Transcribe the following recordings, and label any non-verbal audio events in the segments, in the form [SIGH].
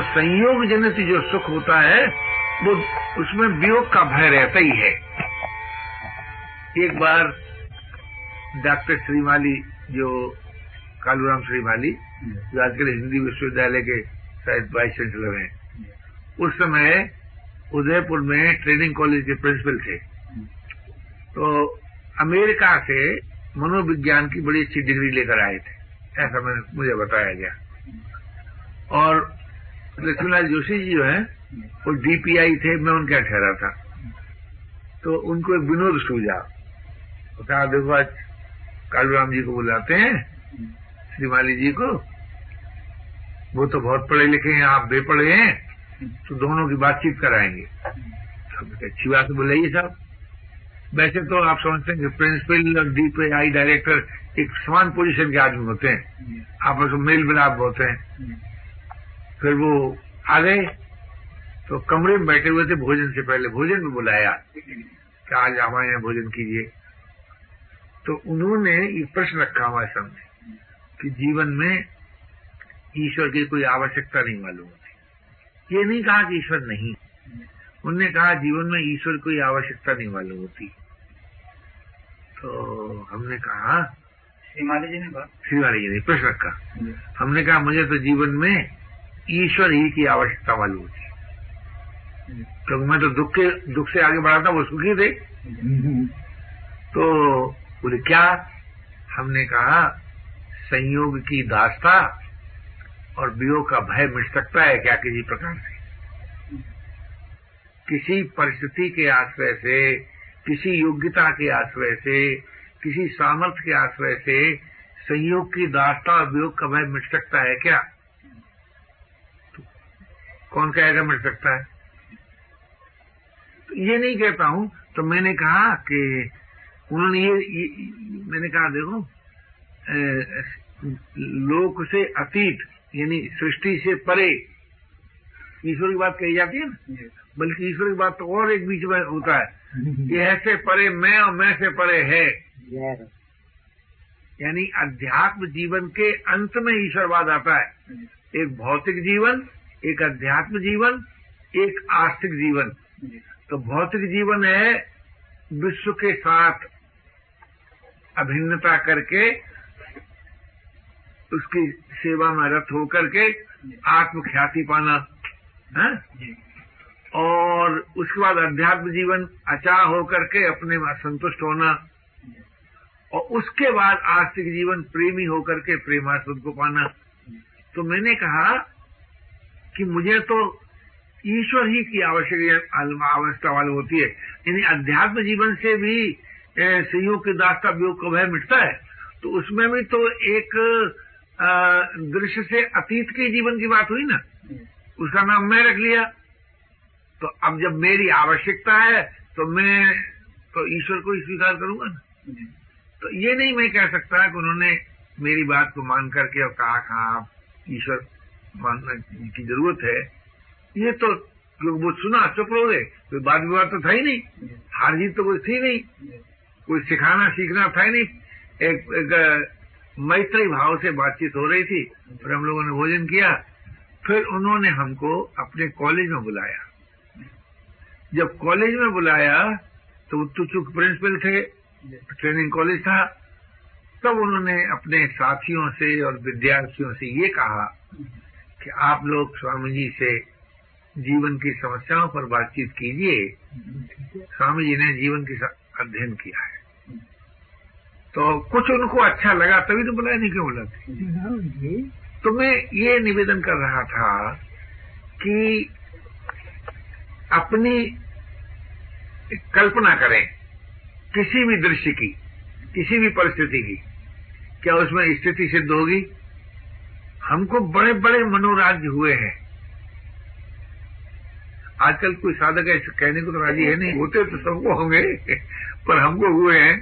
संयोग जनित जो सुख होता है, वो उसमें वियोग का भय रहता ही है। एक बार डॉक्टर श्रीमाली, जो कालूराम श्रीमाली, जो आजकल हिंदी विश्वविद्यालय के शायद वाइस चांसलर हैं, उस समय उदयपुर में ट्रेनिंग कॉलेज के प्रिंसिपल थे। तो अमेरिका से मनोविज्ञान की बड़ी अच्छी डिग्री लेकर आए थे, ऐसा मैंने, मुझे बताया गया। और लक्ष्मीलाल जोशी जी जो है, वो डीपीआई थे, मैं उनके ठहरा था। तो उनको एक विनोद सूझा कहा देखो आज कालूराम जी को बुलाते हैं, श्रीमाली जी को। वो तो बहुत पढ़े लिखे हैं, आप बेपढ़े हैं तो दोनों की बातचीत कराएँगे। अच्छी बात बुलाइए साहब। वैसे तो आप समझते हैं कि प्रिंसिपल और डीपीआई डायरेक्टर एक समान पोजीशन के आदमी होते हैं। आपस में मेल मिलाप होते हैं। फिर वो आ गए। तो कमरे में बैठे हुए थे भोजन से पहले। भोजन में बुलाया कि आज हमारे यहाँ भोजन कीजिए। तो उन्होंने ये प्रश्न रखा हमारे सामने कि जीवन में ईश्वर की कोई आवश्यकता नहीं मालूम होती। ये नहीं कहा कि ईश्वर नहीं। उनने कहा जीवन में ईश्वर कोई आवश्यकता नहीं मालूम होती। तो हमने कहा श्रीमाली जी ने कहा। श्रीवाली जी ने प्रश्न रखा। हमने कहा मुझे तो जीवन में ईश्वर ही की आवश्यकता वाली होती क्योंकि मैं तो दुख के, दुख से आगे बढ़ा था, वो सुखी थे। तो बोले, क्या? हमने कहा, संयोग की दास्ता और वियोग का भय मिट सकता है क्या किसी प्रकार से? किसी परिस्थिति के आश्रय से, किसी योग्यता के आश्रय से, किसी सामर्थ्य के आश्रय से संयोग की दास्ता और वियोग का भय मिट सकता है क्या? कौन कहेगा मिट सकता है? तो ये नहीं कहता हूँ। तो मैंने कहा कि उन्होंने ये, ये मैंने कहा देखो लोक से अतीत यानी सृष्टि से परे ईश्वर की बात कही जाती है ना? बल्कि ईश्वर की बात तो और एक बीच में होता है [LAUGHS] ये ऐसे परे मैं और मैं से परे है। यानी अध्यात्म जीवन के अंत में ईश्वरवाद आता है। एक भौतिक जीवन एक अध्यात्म जीवन एक आस्तिक जीवन। तो भौतिक जीवन है विश्व के साथ अभिन्नता करके उसकी सेवा में रत होकर के आत्मख्याति पाना है? और उसके बाद अध्यात्म जीवन अचाह होकर के अपने में संतुष्ट होना। और उसके बाद आस्तिक जीवन प्रेमी होकर के प्रेमास्पद को पाना। तो मैंने कहा कि मुझे तो ईश्वर ही की आवश्यक अवस्था वाली होती है। यानी अध्यात्म जीवन से भी संयोग के दास्ता वियोग का भय मिटता है तो उसमें भी तो एक दृश्य से अतीत के जीवन की बात हुई ना? उसका नाम मैं रख लिया। तो अब जब मेरी आवश्यकता है तो मैं तो ईश्वर को ही स्वीकार करूँगा ना? तो ये नहीं मैं कह सकता कि उन्होंने मेरी बात को मान करके और कहा कहा ईश्वर मानने की ज़रूरत है। ये तो वो सुना चुप रहो गए कोई बात विवाद तो था ही नहीं। हार जीत तो कोई थी नहीं। कोई सिखाना सीखना था ही नहीं। एक, एक मैत्री भाव से बातचीत हो रही थी फिर हम लोगों ने भोजन किया। फिर उन्होंने हमको अपने कॉलेज में बुलाया। जब कॉलेज में बुलाया तो तो चूँकि प्रिंसिपल थे ट्रेनिंग कॉलेज था। तब उन्होंने अपने साथियों से और विद्यार्थियों से ये कहा कि आप लोग स्वामी जी से जीवन की समस्याओं पर बातचीत कीजिए। स्वामी जी ने जीवन की अध्ययन किया है। तो कुछ उनको अच्छा लगा, तभी तो बुलाया नहीं, क्यों बुलाते तो मैं ये निवेदन कर रहा था कि अपनी कल्पना करें, किसी भी दृश्य की, किसी भी परिस्थिति की, क्या उसमें स्थिति सिद्ध होगी? हमको बड़े बड़े मनोराज्य हुए हैं। आजकल कोई साधक ऐसे कहने को तो राज़ी है नहीं। होते तो सबको होंगे, पर हमको हुए हैं।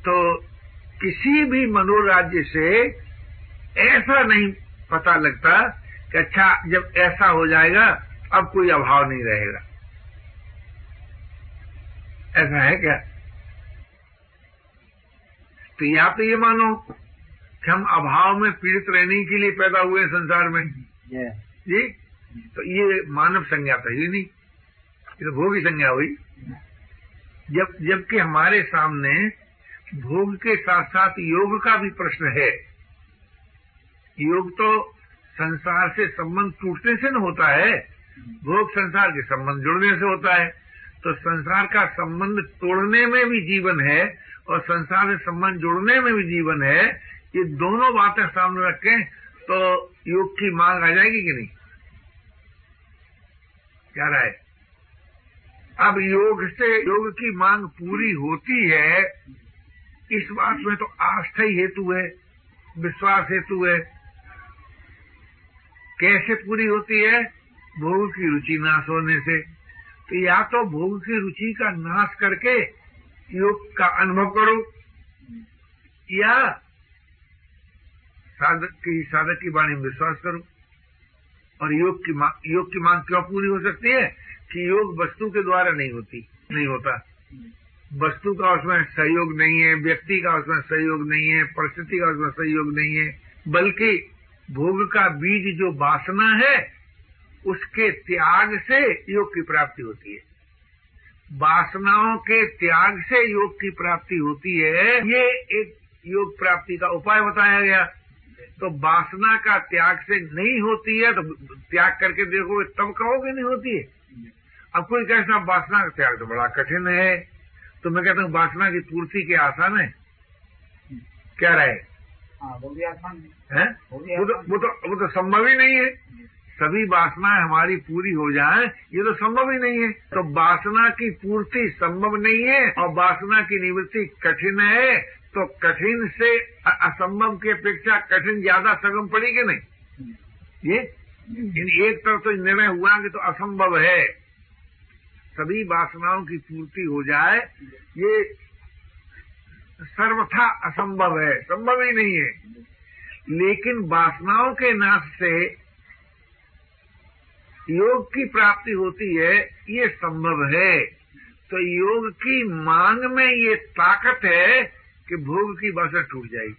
तो किसी भी मनोराज्य से ऐसा नहीं पता लगता कि अच्छा जब ऐसा हो जाएगा, अब कोई अभाव नहीं रहेगा। ऐसा है क्या? तो या तो ये मानो कि हम अभाव में पीड़ित रहने के लिए पैदा हुए संसार में। Yeah. जी? तो ये मानव संज्ञा तो ही नहीं। ये तो भोग की संज्ञा हुई। जब जबकि हमारे सामने भोग के साथ साथ योग का भी प्रश्न है। योग तो संसार से संबंध टूटने से न होता है भोग संसार के संबंध जुड़ने से होता है। तो संसार का संबंध तोड़ने में भी जीवन है और संसार से संबंध जोड़ने में भी जीवन है। ये दोनों बातें सामने रखें तो योग की मांग आ जाएगी कि नहीं? क्या राय? अब योग से, योग की मांग पूरी होती है, इस बात में तो आस्था ही हेतु है, विश्वास हेतु है। कैसे पूरी होती है? भोग की रुचि नाश होने से। तो या तो भोग की रुचि का नाश करके योग का अनुभव करो, या साधक की साधक की वाणी में विश्वास करो। और योग की मांग योग की मांग क्यों पूरी हो सकती है? कि योग वस्तु के द्वारा नहीं होती, नहीं होता। वस्तु का उसमें सहयोग नहीं है, व्यक्ति का उसमें सहयोग नहीं है, परिस्थिति का उसमें सहयोग नहीं है, बल्कि भोग का बीज जो वासना है, उसके त्याग से योग की प्राप्ति होती है। वासनाओं के त्याग से योग की प्राप्ति होती है। ये एक योग प्राप्ति का उपाय बताया गया। तो वासना का त्याग से नहीं होती है तो त्याग करके देखो तब कहोगे नहीं होती है। अब कोई कैसा वासना का त्याग तो बड़ा कठिन है। तो मैं कहता हूँ वासना की पूर्ति के आसान है। क्या रहे हाँ? वो भी आसान है। वो तो वो तो वो तो संभव ही नहीं है। सभी वासनाएँ हमारी पूरी हो जाए ये तो संभव ही नहीं है। तो वासना की पूर्ति संभव नहीं है और वासना की निवृत्ति कठिन है। तो कठिन से असंभव की अपेक्षा कठिन ज़्यादा सगम पड़ेगी नहीं? ये? एक तरफ़ तो निर्णय हुआ कि तो असंभव है। सभी वासनाओं की पूर्ति हो जाए, ये सर्वथा असंभव है। संभव ही नहीं है। लेकिन वासनाओं के नाश से योग की प्राप्ति होती है, ये संभव है। तो योग की मांग में ये ताकत है कि भोग की बासा टूट जाएगी।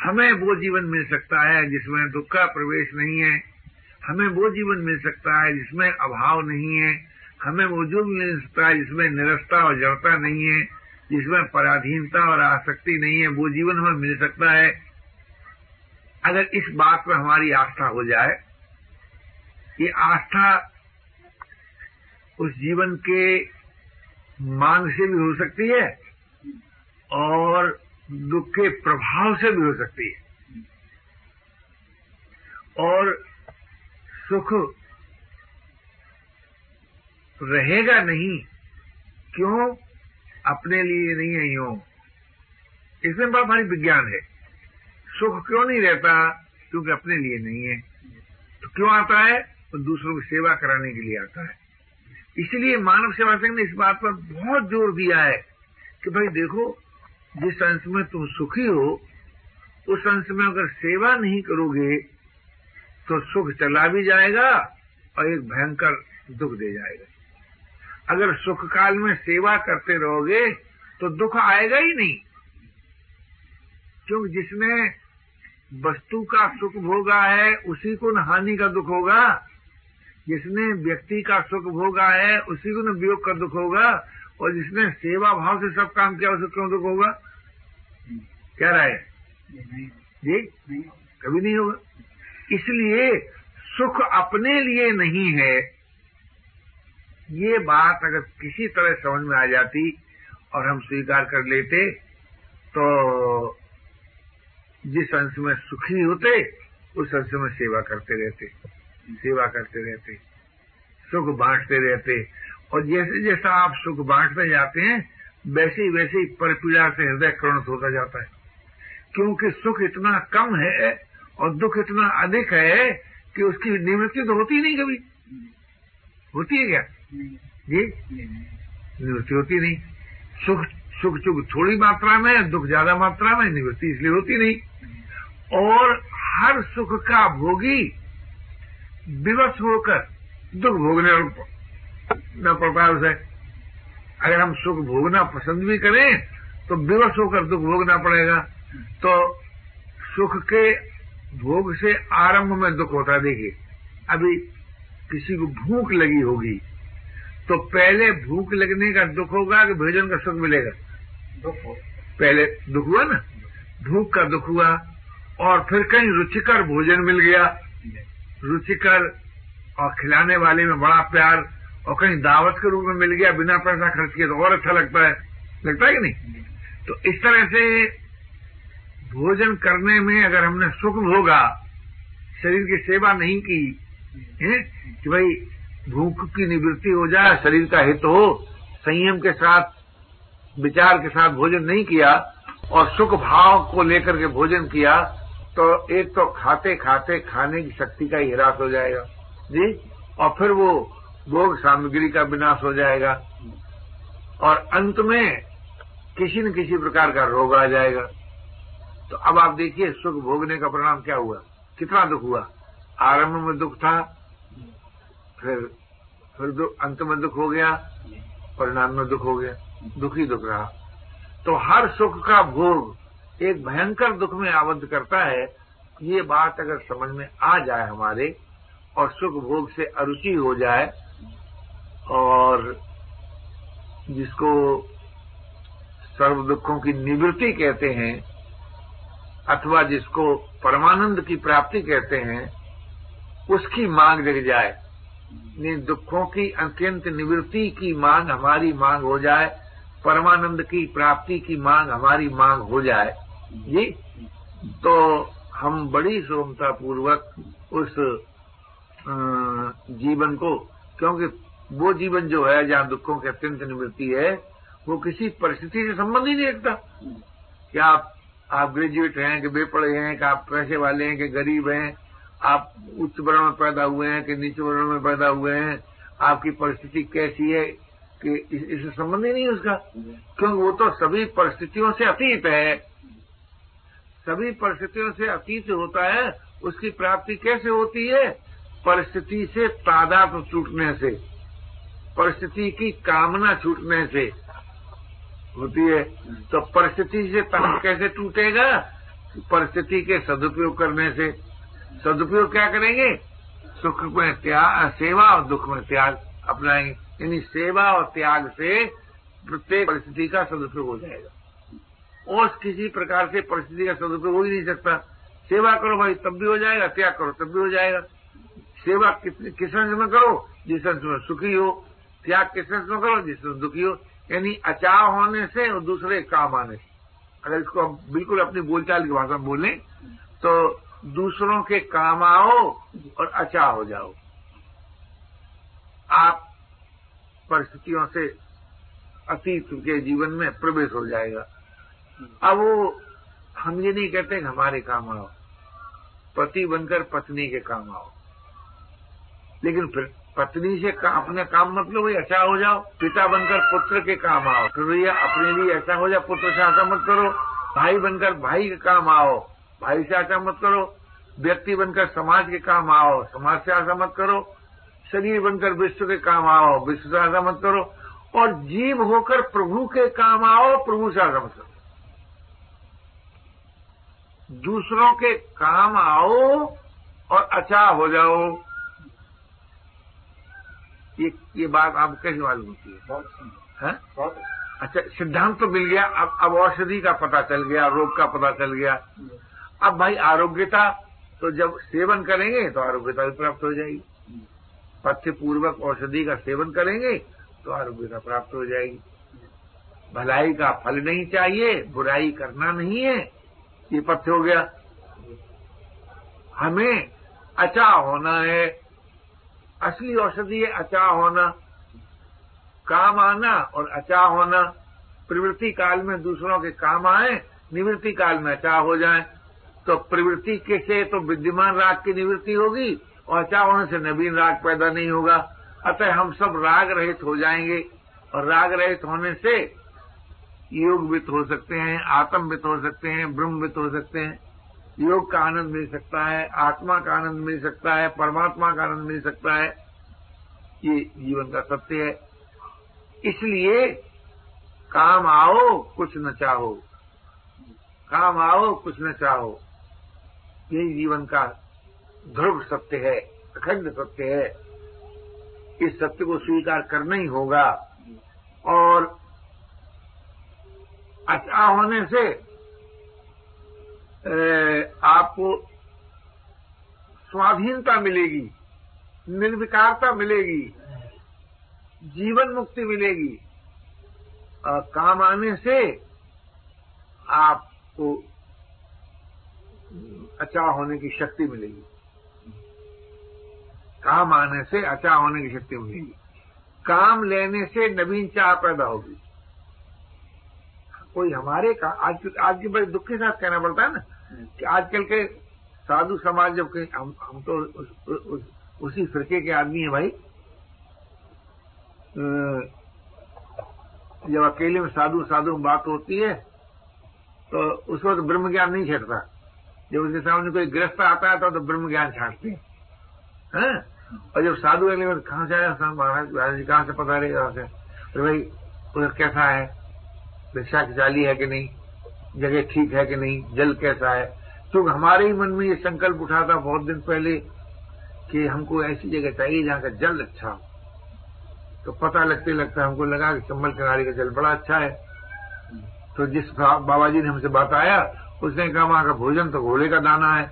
हमें वो जीवन मिल सकता है जिसमें दुख का प्रवेश नहीं है। हमें वो जीवन मिल सकता है जिसमें अभाव नहीं है। हमें वो जो मिल सकता है जिसमें निरस्ता और जड़ता नहीं है। जिसमें पराधीनता और आसक्ति नहीं है, वो जीवन हमें मिल सकता है। अगर इस बात पर हमारी आस्था हो जाए, ये आस्था उस जीवन के मांग से भी हो सकती है और दुख के प्रभाव से भी हो सकती है। और सुख रहेगा नहीं, क्यों? अपने लिए नहीं है यूँ। इसमें बड़ा भारी विज्ञान है। सुख क्यों नहीं रहता? क्योंकि अपने लिए नहीं है। तो क्यों आता है? तो दूसरों की सेवा कराने के लिए आता है। इसलिए मानव सेवा संघ ने इस बात पर बहुत ज़ोर दिया है कि भाई देखो जिस अंश में तुम सुखी हो, उस अंश में अगर सेवा नहीं करोगे तो सुख चला भी जाएगा और एक भयंकर दुख दे जाएगा। अगर सुख काल में सेवा करते रहोगे तो दुख आएगा ही नहीं। क्योंकि जिसने वस्तु का सुख भोगा है, उसी को न हानि का दुख होगा। जिसने व्यक्ति का सुख भोगा है, उसी को न वियोग का दुख होगा। और जिसने सेवा भाव से सब काम किया उसे क्यों दुख होगा? क्या राय? जी? कभी नहीं होगा। इसलिए सुख अपने लिए नहीं है। ये बात अगर किसी तरह समझ में आ जाती और हम स्वीकार कर लेते तो जिस अंश में सुखी होते उस अंश में सेवा करते रहते। सेवा करते रहते। सुख बांटते रहते। और जैसे जैसा आप सुख बांटते जाते हैं, वैसे ही वैसे ही परपीड़ा से हृदय करुण होता जाता है। क्योंकि सुख इतना कम है और दुख इतना अधिक है कि उसकी निवृत्ति तो होती नहीं कभी। होती है क्या? जी? निवृत्ति होती नहीं। सुख सुख चुख थोड़ी मात्रा में, दुख ज़्यादा मात्रा में निवृत्ति इसलिए होती नहीं। और हर सुख का भोगी विवश होकर दुख भोगने न है उसे अगर हम सुख भोगना पसंद भी करें तो विवश होकर दुख भोगना पड़ेगा। तो सुख के भोग से आरंभ में दुख होता है। देखिए अभी किसी को भूख लगी होगी तो पहले भूख लगने का दुख होगा कि भोजन का सुख मिलेगा? दुख पहले दुख हुआ ना? भूख का दुख हुआ और फिर कहीं रुचिकर भोजन मिल गया। रुचिकर और खिलाने वाले में बड़ा प्यार और कहीं दावत के रूप में मिल गया, बिना पैसा खर्च किए तो और अच्छा लगता है। लगता है कि नहीं? तो इस तरह से भोजन करने में अगर हमने सुख भोगा, शरीर की सेवा नहीं की, है? कि भाई भूख की निवृत्ति हो जाए, शरीर का हित हो, संयम के साथ, विचार के साथ भोजन नहीं किया, और सुख भाव को लेकर के भोजन किया तो एक तो खाते खाते खाने की शक्ति का ही ह्रास हो जाएगा। जी? और फिर वो भोग सामग्री का विनाश हो जाएगा और अंत में किसी न किसी प्रकार का रोग आ जाएगा। तो अब आप देखिए, सुख भोगने का परिणाम क्या हुआ? कितना दुख हुआ? आरंभ में दुख था, फिर फिर अंत में दुख हो गया, परिणाम में दुख हो गया, दुख दुख रहा। तो हर सुख का भोग एक भयंकर दुख में आबद्ध करता है। ये बात अगर समझ में आ जाए हमारे और सुख भोग से अरुचि हो जाए और जिसको सर्व दुखों की निवृत्ति कहते हैं, अथवा जिसको परमानंद की प्राप्ति कहते हैं, उसकी मांग जग जाए। दुखों की अत्यंत निवृत्ति की मांग हमारी मांग हो जाए, परमानंद की प्राप्ति की मांग हमारी मांग हो जाए। जी? तो हम बड़ी सुगमता पूर्वक उस जीवन को, क्योंकि वो जीवन जो है, जहाँ दुखों की अत्यंत निवृत्ति है, वो किसी परिस्थिति से संबंध ही नहीं रखता। कि आप आप ग्रेजुएट हैं कि बेपढ़े हैं, कि आप पैसे वाले हैं, कि गरीब हैं, आप उच्च वर्ण में पैदा हुए हैं, कि नीचे वर्ण में पैदा हुए हैं, आपकी परिस्थिति कैसी है कि इससे संबंध ही नहीं उसका? क्योंकि वो तो सभी परिस्थितियों से अतीत है। सभी परिस्थितियों से अतीत होता है, उसकी प्राप्ति कैसे होती है? परिस्थिति से तादाद टूटने से। परिस्थिति की कामना छूटने से होती है। तो परिस्थिति से तन कैसे टूटेगा? परिस्थिति के सदुपयोग करने से। सदुपयोग क्या करेंगे? सुख में त्याग, सेवा और दुख में त्याग अपनाएँगे। यानी सेवा और त्याग से प्रत्येक परिस्थिति का सदुपयोग हो जाएगा। और किसी प्रकार से परिस्थिति का सदुपयोग हो ही नहीं सकता। सेवा करो भाई, तब भी हो जाएगा। त्याग करो, तब भी हो जाएगा। सेवा कितने, किस अंश में करो? जिस अंश में सुखी हो। त्याग किसमें करो? जिस दुखी हो यानी अचाव होने से और दूसरे काम आने से। अगर इसको हम बिल्कुल अपनी बोलचाल की भाषा में बोलें तो दूसरों के काम आओ और अचा हो जाओ। आप परिस्थितियों से अतीत के जीवन में प्रवेश हो जाएगा। अब वो, हम ये नहीं कहते कि हमारे काम आओ। पति बनकर पत्नी के काम आओ। लेकिन फिर पत्नी से का, अपने काम मतलब वही अच्छा हो जाओ पिता बनकर पुत्र के काम आओ। फिर भैया अपने लिए ऐसा हो जाओ पुत्र से ऐसा मत करो भाई बनकर भाई के काम आओ। भाई से ऐसा मत करो व्यक्ति बनकर समाज के काम आओ। समाज से ऐसा मत करो शरीर बनकर विश्व के काम आओ। विश्व से ऐसा मत करो और जीव होकर प्रभु के काम आओ प्रभु से ऐसा मत करो। दूसरों के काम आओ और अच्छा हो जाओ। ये ये बात आपको कैसे मालूम होती है? बहुत बहुत। अच्छा सिद्धांत तो मिल गया अब अब औषधि का पता चल गया रोग का पता चल गया। अब भाई आरोग्यता तो जब सेवन करेंगे तो आरोग्यता भी प्राप्त हो जाएगी। पथ्य पूर्वक औषधि का सेवन करेंगे तो आरोग्यता प्राप्त हो जाएगी। भलाई का फल नहीं चाहिए बुराई करना नहीं है ये पथ्य हो गया। हमें अचा होना है असली औषधि है अचा होना। काम आना और अचा होना। प्रवृत्ति काल में दूसरों के काम आए, निवृत्ति काल में अचा हो जाए। तो प्रवृत्ति के से तो विद्यमान राग की निवृत्ति होगी और अचा होने से नवीन राग पैदा नहीं होगा। अतः हम सब राग रहित हो जाएँगे और राग रहित होने से योग वित्त हो सकते हैं, आत्म वित्त हो सकते हैं, ब्रह्म वित्त हो सकते हैं। योग का आनंद मिल सकता है, आत्मा का आनंद मिल सकता है, परमात्मा का आनंद मिल सकता है। ये जीवन का सत्य है। इसलिए काम आओ, कुछ न चाहो। काम आओ, कुछ न चाहो। यही जीवन का ध्रुव सत्य है, अखंड सत्य है। इस सत्य को स्वीकार करना ही होगा। और अच्छा होने से आपको स्वाधीनता मिलेगी, निर्विकारता मिलेगी, जीवन मुक्ति मिलेगी। और काम आने से आपको अच्छा होने की शक्ति मिलेगी। काम आने से अच्छा होने की शक्ति मिलेगी। काम लेने से नवीन चाह पैदा होगी। कोई हमारे का, आज आज के बड़े दुख के साथ कहना पड़ता है ना? आजकल के साधु समाज जब के हम हम तो उस, उस, उसी फिरके के आदमी है भाई। जब अकेले में साधु साधु में बात होती है तो उस वक्त ब्रह्म ज्ञान नहीं छेड़ता। जब उसके सामने कोई ग्रस्त आता है तो, तो ब्रह्म ज्ञान छाटते हैं। है? और जब साधु अगले बार कहाँ आया? महाराज महाराज जी कहाँ से पता रहे कहाँ से? तो भाई उधर कैसा है? रिक्शा चाली है कि नहीं? जगह ठीक है कि नहीं, जल कैसा है? तो हमारे ही मन में ये संकल्प उठा था बहुत दिन पहले कि हमको ऐसी जगह चाहिए जहाँ का जल अच्छा हो। तो पता लगते लगता हमको लगा कि चंबल किनारे का जल बड़ा अच्छा है। तो जिस बाबा जी ने हमसे बात आया उसने कहा, वहाँ का भोजन तो घोड़े का दाना है।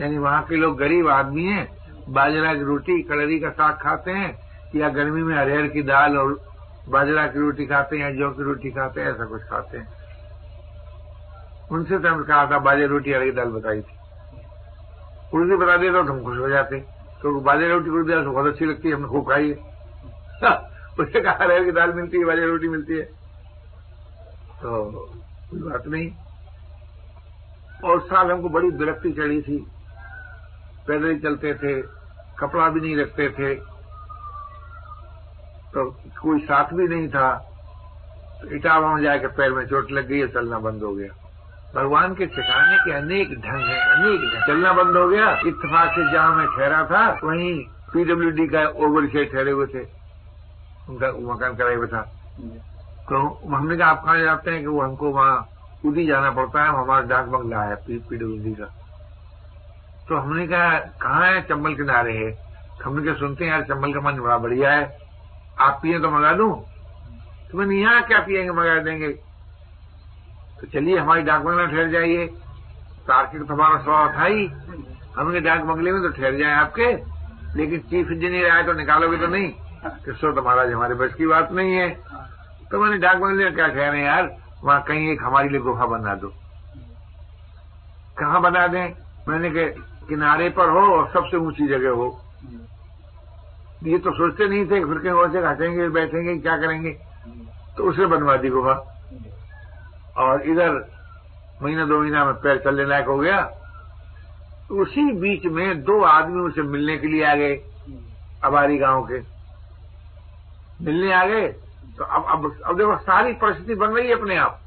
यानी वहाँ के लोग गरीब आदमी हैं, बाजरा की रोटी, कलरी का साग खाते हैं, या गर्मी में अरहर की दाल और बाजरा की रोटी खाते हैं, या जौ की रोटी खाते हैं, ऐसा कुछ खाते हैं। उनसे तो हमने कहा था बाजे रोटी की दाल बताई थी। उर्दी बता देता तो हम खुश हो जाते। तो बाजरे रोटी उर्दी दाल बहुत अच्छी लगती है, हमने खूब खाई है। [LAUGHS] उससे कहा अरहर की दाल मिलती है, बाजे रोटी मिलती है। तो कोई बात नहीं। और साल हमको बड़ी विरक्ति चढ़ी थी। पैदल ही चलते थे, कपड़ा भी नहीं रखते थे। तो कोई साथ भी नहीं था। तो इटावा में जाकर पैर में चोट लग गई चलना बंद हो गया। भगवान के सिखाने के अनेक ढंग है, अनेक ढंग। चलना बंद हो गया, इतफाक से जहाँ मैं ठहरा था, वहीं पीडब्ल्यूडी का ओवर से ठहरे हुए थे। उनका मकान कराए हुआ था। तो हमने कहा, आप कहाँ जाते हैं कि वो हमको वहाँ उदी जाना पड़ता है हमारा डाक बंगला है पीडब्ल्यूडी का। तो हमने कहा, कहाँ है चंबल किनारे? है हमने कहा, सुनते हैं यार, चंबल का मन बड़ा बढ़िया है। आप पिए तो मंगा दू? तो मैंने, यहाँ क्या पियेंगे मंगा देंगे? तो चलिए हमारी डाक बंगला ठहर जाइए। तार्किक तो हमारा स्वभाव था ही हमने डाक बंगले में तो ठहर जाए आपके। लेकिन चीफ इंजीनियर आए तो निकालोगे तो नहीं। किसो तो महाराज, हमारे बस की बात नहीं है। तो मैंने डाक बंगले में क्या हैं यार? वहाँ कहीं एक हमारे लिए गुफा बना दो। कहा बना दें? मैंने कहा, किनारे पर हो और सबसे ऊँची जगह हो। ये तो सोचते नहीं थे फिर कहीं और से हटेंगे, बैठेंगे, क्या करेंगे? तो उसे बनवा दी गुफा। और इधर महीना दो महीना में पैर चलने लायक हो गया, उसी बीच में दो आदमी उसे मिलने के लिए आ गए, अबारी गाँव के। मिलने आ गए तो अब अब अब देखो, सारी परिस्थिति बन रही है अपने आप।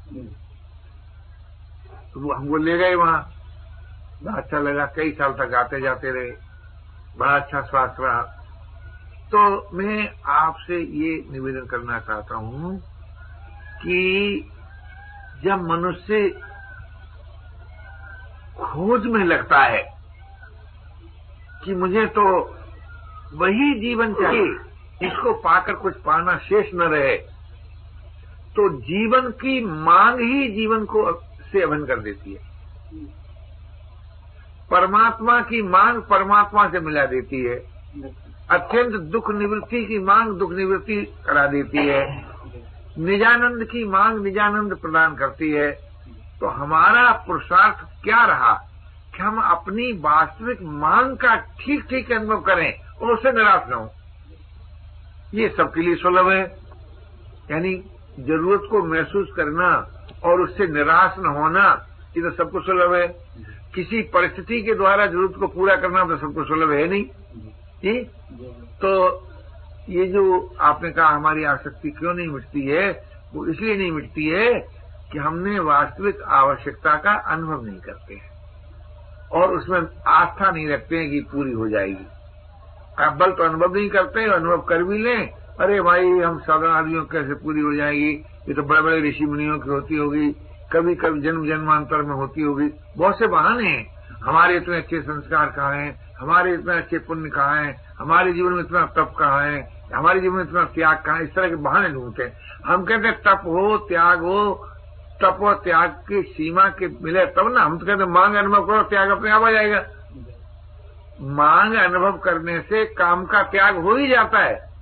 तो वो हमको ले गए वहाँ। बड़ा अच्छा लगा, कई साल तक आते जाते रहे, बड़ा अच्छा स्वास्थ्य रहा। तो मैं आपसे ये निवेदन करना चाहता हूँ कि जब मनुष्य खोज में लगता है कि मुझे तो वही जीवन चाहिए, इसको पाकर कुछ पाना शेष न रहे तो जीवन की मांग ही जीवन को से कर देती है। परमात्मा की मांग परमात्मा से मिला देती है। अत्यंत दुख निवृत्ति की मांग दुख निवृत्ति करा देती है। निजानंद की मांग निजानंद प्रदान करती है। तो हमारा पुरुषार्थ क्या रहा? कि हम अपनी वास्तविक मांग का ठीक ठीक अनुभव करें और उससे निराश न हो। ये सबके लिए सुलभ है। यानी ज़रूरत को महसूस करना और उससे निराश न होना, ये तो सबको सुलभ है। किसी परिस्थिति के द्वारा ज़रूरत को पूरा करना तो सबको सुलभ है नहीं? तो ये जो आपने कहा हमारी आसक्ति क्यों नहीं मिटती है, वो इसलिए नहीं मिटती है कि हमने वास्तविक आवश्यकता का अनुभव नहीं करते हैं। और उसमें आस्था नहीं रखते हैं कि पूरी हो जाएगी। आप बल तो अनुभव नहीं करते अनुभव कर भी लें। अरे भाई, हम साधारण आदमियों कैसे पूरी हो जाएगी। ये तो बड़े बड़े ऋषि मुनियों की होती होगी। कभी कभी जन्म जन्मांतर में होती होगी। बहुत से बहाने हैं। हमारे इतने अच्छे संस्कार कहाँ हैं? हमारे इतना अच्छे पुण्य कहाँ हैं? हमारे जीवन में इतना तप कहाँ है? हमारे जीवन में इतना त्याग कहाँ है? इस तरह के बहाने ढूंढते हैं। हम कहते हैं, तप हो, त्याग हो, तप और त्याग की सीमा के मिले तब ना हम तो कहते मांग अनुभव करो, त्याग अपने आप आ जाएगा। मांग अनुभव करने से काम का त्याग हो ही जाता है।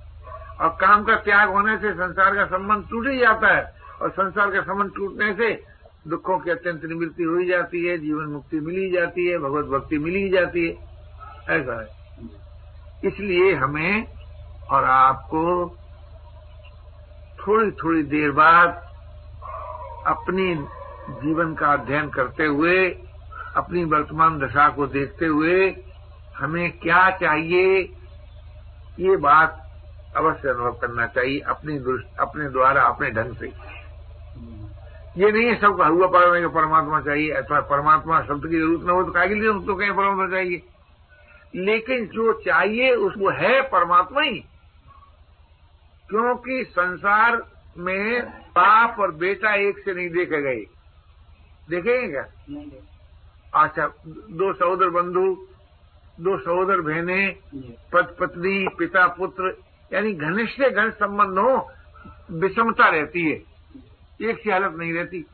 और काम का त्याग होने से संसार का संबंध टूट ही जाता है। और संसार का संबंध टूटने से दुखों की अत्यंत निवृत्ति हो ही जाती है, जीवन मुक्ति मिली जाती है, भगवत भक्ति मिली जाती है। ऐसा है। इसलिए हमें और आपको थोड़ी थोड़ी देर बाद अपनी जीवन का अध्ययन करते हुए, अपनी वर्तमान दशा को देखते हुए हमें क्या चाहिए, ये बात अवश्य अनुभव करना चाहिए अपनी अपने द्वारा, अपने ढंग से। ये नहीं है सबका हुआ पड़ने का परमात्मा चाहिए, अथवा परमात्मा शब्द की ज़रूरत न हो तो कागे लिए उसको कहीं परमात्मा चाहिए। लेकिन जो चाहिए उसको है परमात्मा ही। क्योंकि संसार में बाप और बेटा एक से नहीं देखे गए। देखेंगे क्या? अच्छा दो सहोदर बंधु दो सहोदर बहने पत पत्नी पिता पुत्र यानी घनिष्ठ घन संबंध हो विषमता रहती है। एक सी हालत नहीं रहती।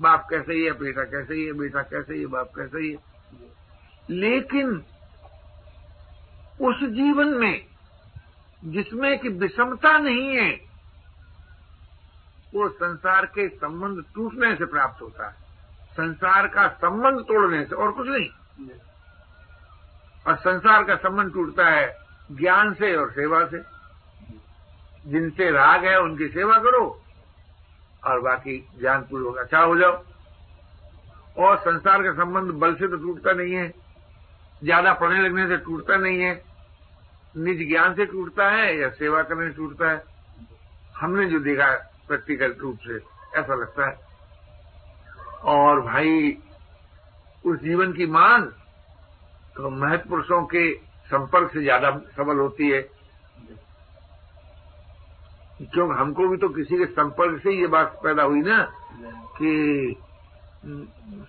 बाप कैसे ही है बेटा कैसे ही है बेटा कैसे ही है बाप कैसे ही है। लेकिन उस जीवन में जिसमें कि विषमता नहीं है, वो संसार के संबंध टूटने से प्राप्त होता है। संसार का संबंध तोड़ने से और कुछ नहीं। और संसार का संबंध टूटता है ज्ञान से और सेवा से। जिनसे राग है, उनकी सेवा करो और बाकी ज्ञानपूर्वक अच्छा हो जाओ। और संसार का संबंध बल से तो टूटता नहीं है। ज़्यादा पढ़ने लगने से टूटता नहीं है। निज ज्ञान से टूटता है या सेवा करने से टूटता है। हमने जो देखा प्रैक्टिकल रूप से, ऐसा लगता है। और भाई, उस जीवन की मांग तो महत्पुरुषों के संपर्क से ज़्यादा सबल होती है। क्योंकि हमको भी तो किसी के संपर्क से ये बात पैदा हुई ना कि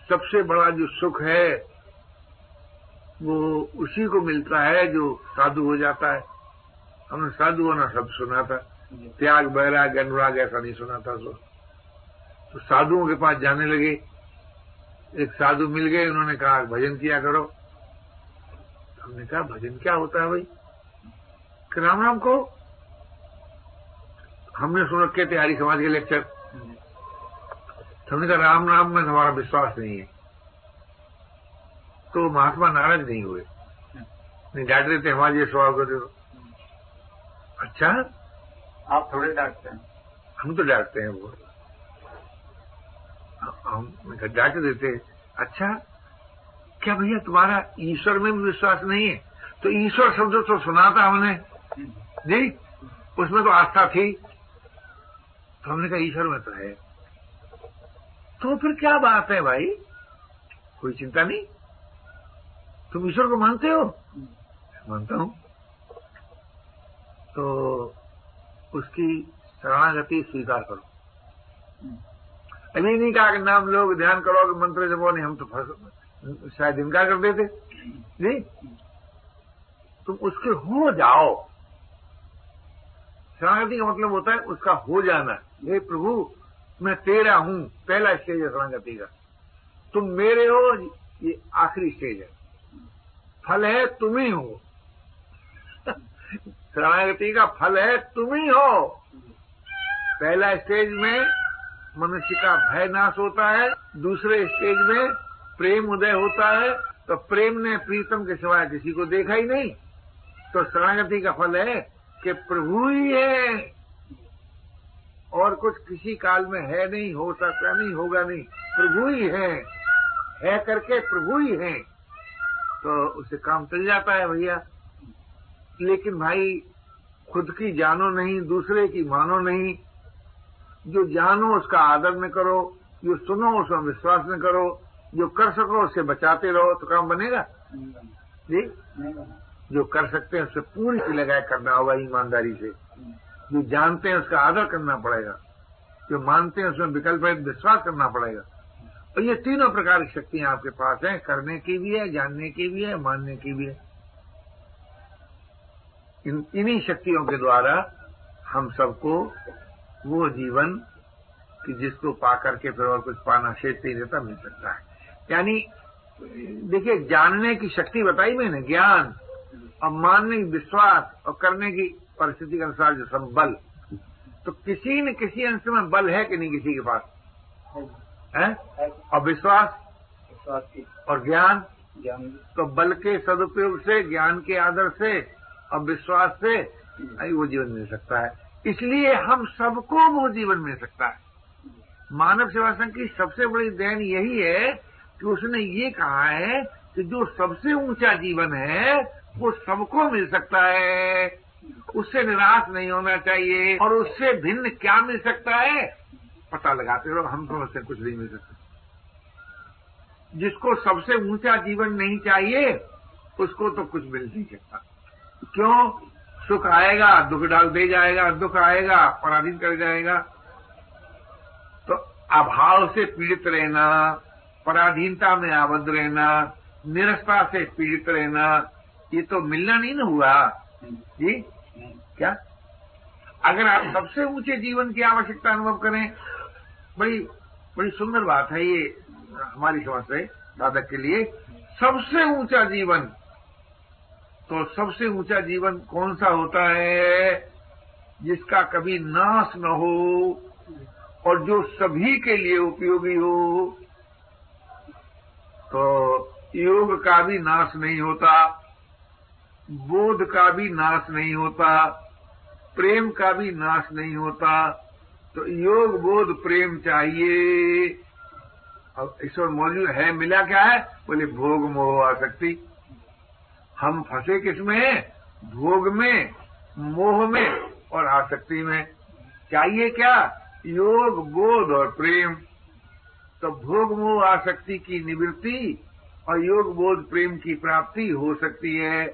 सबसे बड़ा जो सुख है वो उसी को मिलता है जो साधु हो जाता है। हमने साधु होना शब्द सुना था। त्याग बैराग अनुराग ऐसा नहीं सुना था सो तो साधुओं के पास जाने लगे। एक साधु मिल गए उन्होंने कहा भजन किया करो। हमने कहा भजन क्या होता है भाई? कि राम राम को हमने सुन रखे थे हरी समाज के लेक्चर। हमने कहा राम राम में हमारा विश्वास नहीं है। तो महात्मा नाराज़ नहीं हुए। नहीं डांट देते हमारे ये स्वभाव को देखो अच्छा? आप थोड़े डांटते हैं। हम तो डांटते हैं वो। हम डांट देते अच्छा क्या भैया तुम्हारा ईश्वर में भी विश्वास नहीं है? तो ईश्वर शब्द तो सुना था हमने। जी? उसमें तो आस्था थी। तो हमने कहा ईश्वर में तो है। तो फिर क्या बात है भाई? कोई चिंता नहीं? तुम ईश्वर को मानते हो? मानता हूँ। तो उसकी शरणागति स्वीकार करो। अभी नहीं कहा कि नाम लोग ध्यान करो कि मंत्र जब नहीं, हम तो शायद इनकार कर देते। नहीं। तुम उसके हो जाओ। शरणागति का मतलब होता है उसका हो जाना। हे प्रभु, मैं तेरा हूँ, पहला स्टेज है शरणागति का। तुम मेरे हो, ये आखिरी स्टेज है। फल है, तुम ही हो। शरणागति का फल है, तुम ही हो। पहला स्टेज में मनुष्य का भय नाश होता है, दूसरे स्टेज में प्रेम उदय होता है तो प्रेम ने प्रीतम के सिवाय किसी को देखा ही नहीं। तो शरणागति का फल है कि प्रभु ही है। और कुछ किसी काल में है नहीं हो सकता नहीं, होगा नहीं। प्रभु ही है। है करके प्रभु ही है। तो उसे काम चल जाता है भैया। लेकिन भाई, खुद की जानो नहीं, दूसरे की मानो नहीं। जो जानो, उसका आदर न करो। जो सुनो, उसमें विश्वास न करो। जो कर सको, उससे बचाते रहो। तो काम बनेगा? जी? जो कर सकते हैं, उससे पूरी सी लगाए करना होगा ईमानदारी से। जो जानते हैं, उसका आदर करना पड़ेगा। जो मानते हैं, उसमें विकल्प है, विश्वास करना पड़ेगा। और ये तीनों प्रकार की शक्तियाँ आपके पास हैं, करने की भी है, जानने की भी है, मानने की भी है। इन, इन्हीं शक्तियों के द्वारा हम सबको वो जीवन कि जिसको पा करके फिर और कुछ पाना शेष नहीं रहता मिल सकता है। यानी, देखिए, जानने की शक्ति बताई मैंने, ज्ञान और मानने की विश्वास और करने की परिस्थिति के अनुसार जो सब बल। तो किसी न किसी अंश में बल है कि नहीं किसी के पास? है? और विश्वास? और ज्ञान? ज्ञान। तो बल के सदुपयोग से ज्ञान के आदर से और विश्वास से वो जीवन मिल सकता है। इसलिए हम सबको वो जीवन मिल सकता है। मानव सेवा संघ की सबसे बड़ी देन यही है कि उसने ये कहा है कि जो सबसे ऊँचा जीवन है वो सबको मिल सकता है। उससे निराश नहीं होना चाहिए और उससे भिन्न क्या मिल सकता है? पता लगाते रहो हम तो उससे कुछ नहीं मिल सकता। जिसको सबसे ऊँचा जीवन नहीं चाहिए उसको तो कुछ मिल नहीं सकता। क्यों? सुख आएगा दुख डाल दे जाएगा दुख आएगा पराधीन कर जाएगा। तो अभाव से पीड़ित रहना पराधीनता में आबद्ध रहना निरस्ता से पीड़ित रहना ये तो मिलना नहीं ना हुआ। जी? क्या? अगर आप सबसे ऊँचे जीवन की आवश्यकता अनुभव करें बड़ी बड़ी सुंदर बात है ये हमारी समझ से साधक के लिए। सबसे ऊँचा जीवन तो सबसे ऊँचा जीवन कौन सा होता है जिसका कभी नाश न हो और जो सभी के लिए उपयोगी हो? तो योग का भी नाश नहीं होता, बोध का भी नाश नहीं होता, प्रेम का भी नाश नहीं होता तो योग बोध प्रेम चाहिए। अब ईश्वर मौजूद है, मिला क्या है? बोले, भोग मोह आसक्ति। हम फंसे किसमें भोग में, मोह में और आसक्ति में। चाहिए क्या? योग, बोध और प्रेम। तो भोग, मोह, आसक्ति की निवृत्ति और योग, बोध, प्रेम की प्राप्ति हो सकती है।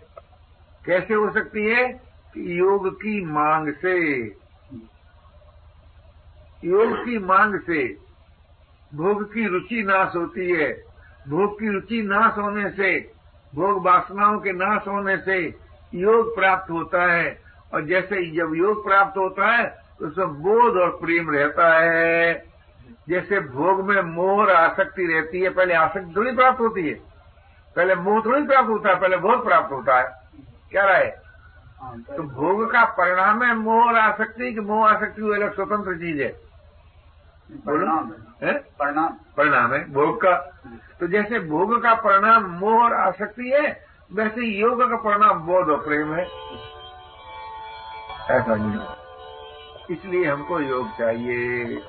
कैसे हो सकती है? कि योग की मांग से। योग की मांग से भोग की रुचि नाश होती है। भोग की रुचि नाश होने से भोग वासनाओं के नाश होने से योग प्राप्त होता है। और जैसे जब योग प्राप्त होता है तो उसमें बोध और प्रेम रहता है। जैसे भोग में मोह और आसक्ति रहती है पहले आसक्ति थोड़ी प्राप्त होती है। पहले मोह थोड़ी प्राप्त होता है पहले बोध प्राप्त होता है। क्या रहे हाँ, तो भोग का परिणाम है मोह और आसक्ति कि मोह आसक्ति वो अलग स्वतंत्र चीज़ है। परिणाम है। परिणाम। परिणाम है भोग का। तो जैसे भोग का परिणाम मोह और आसक्ति है वैसे योग का परिणाम बोध और प्रेम है। ऐसा नहीं है। इसलिए हमको योग चाहिए।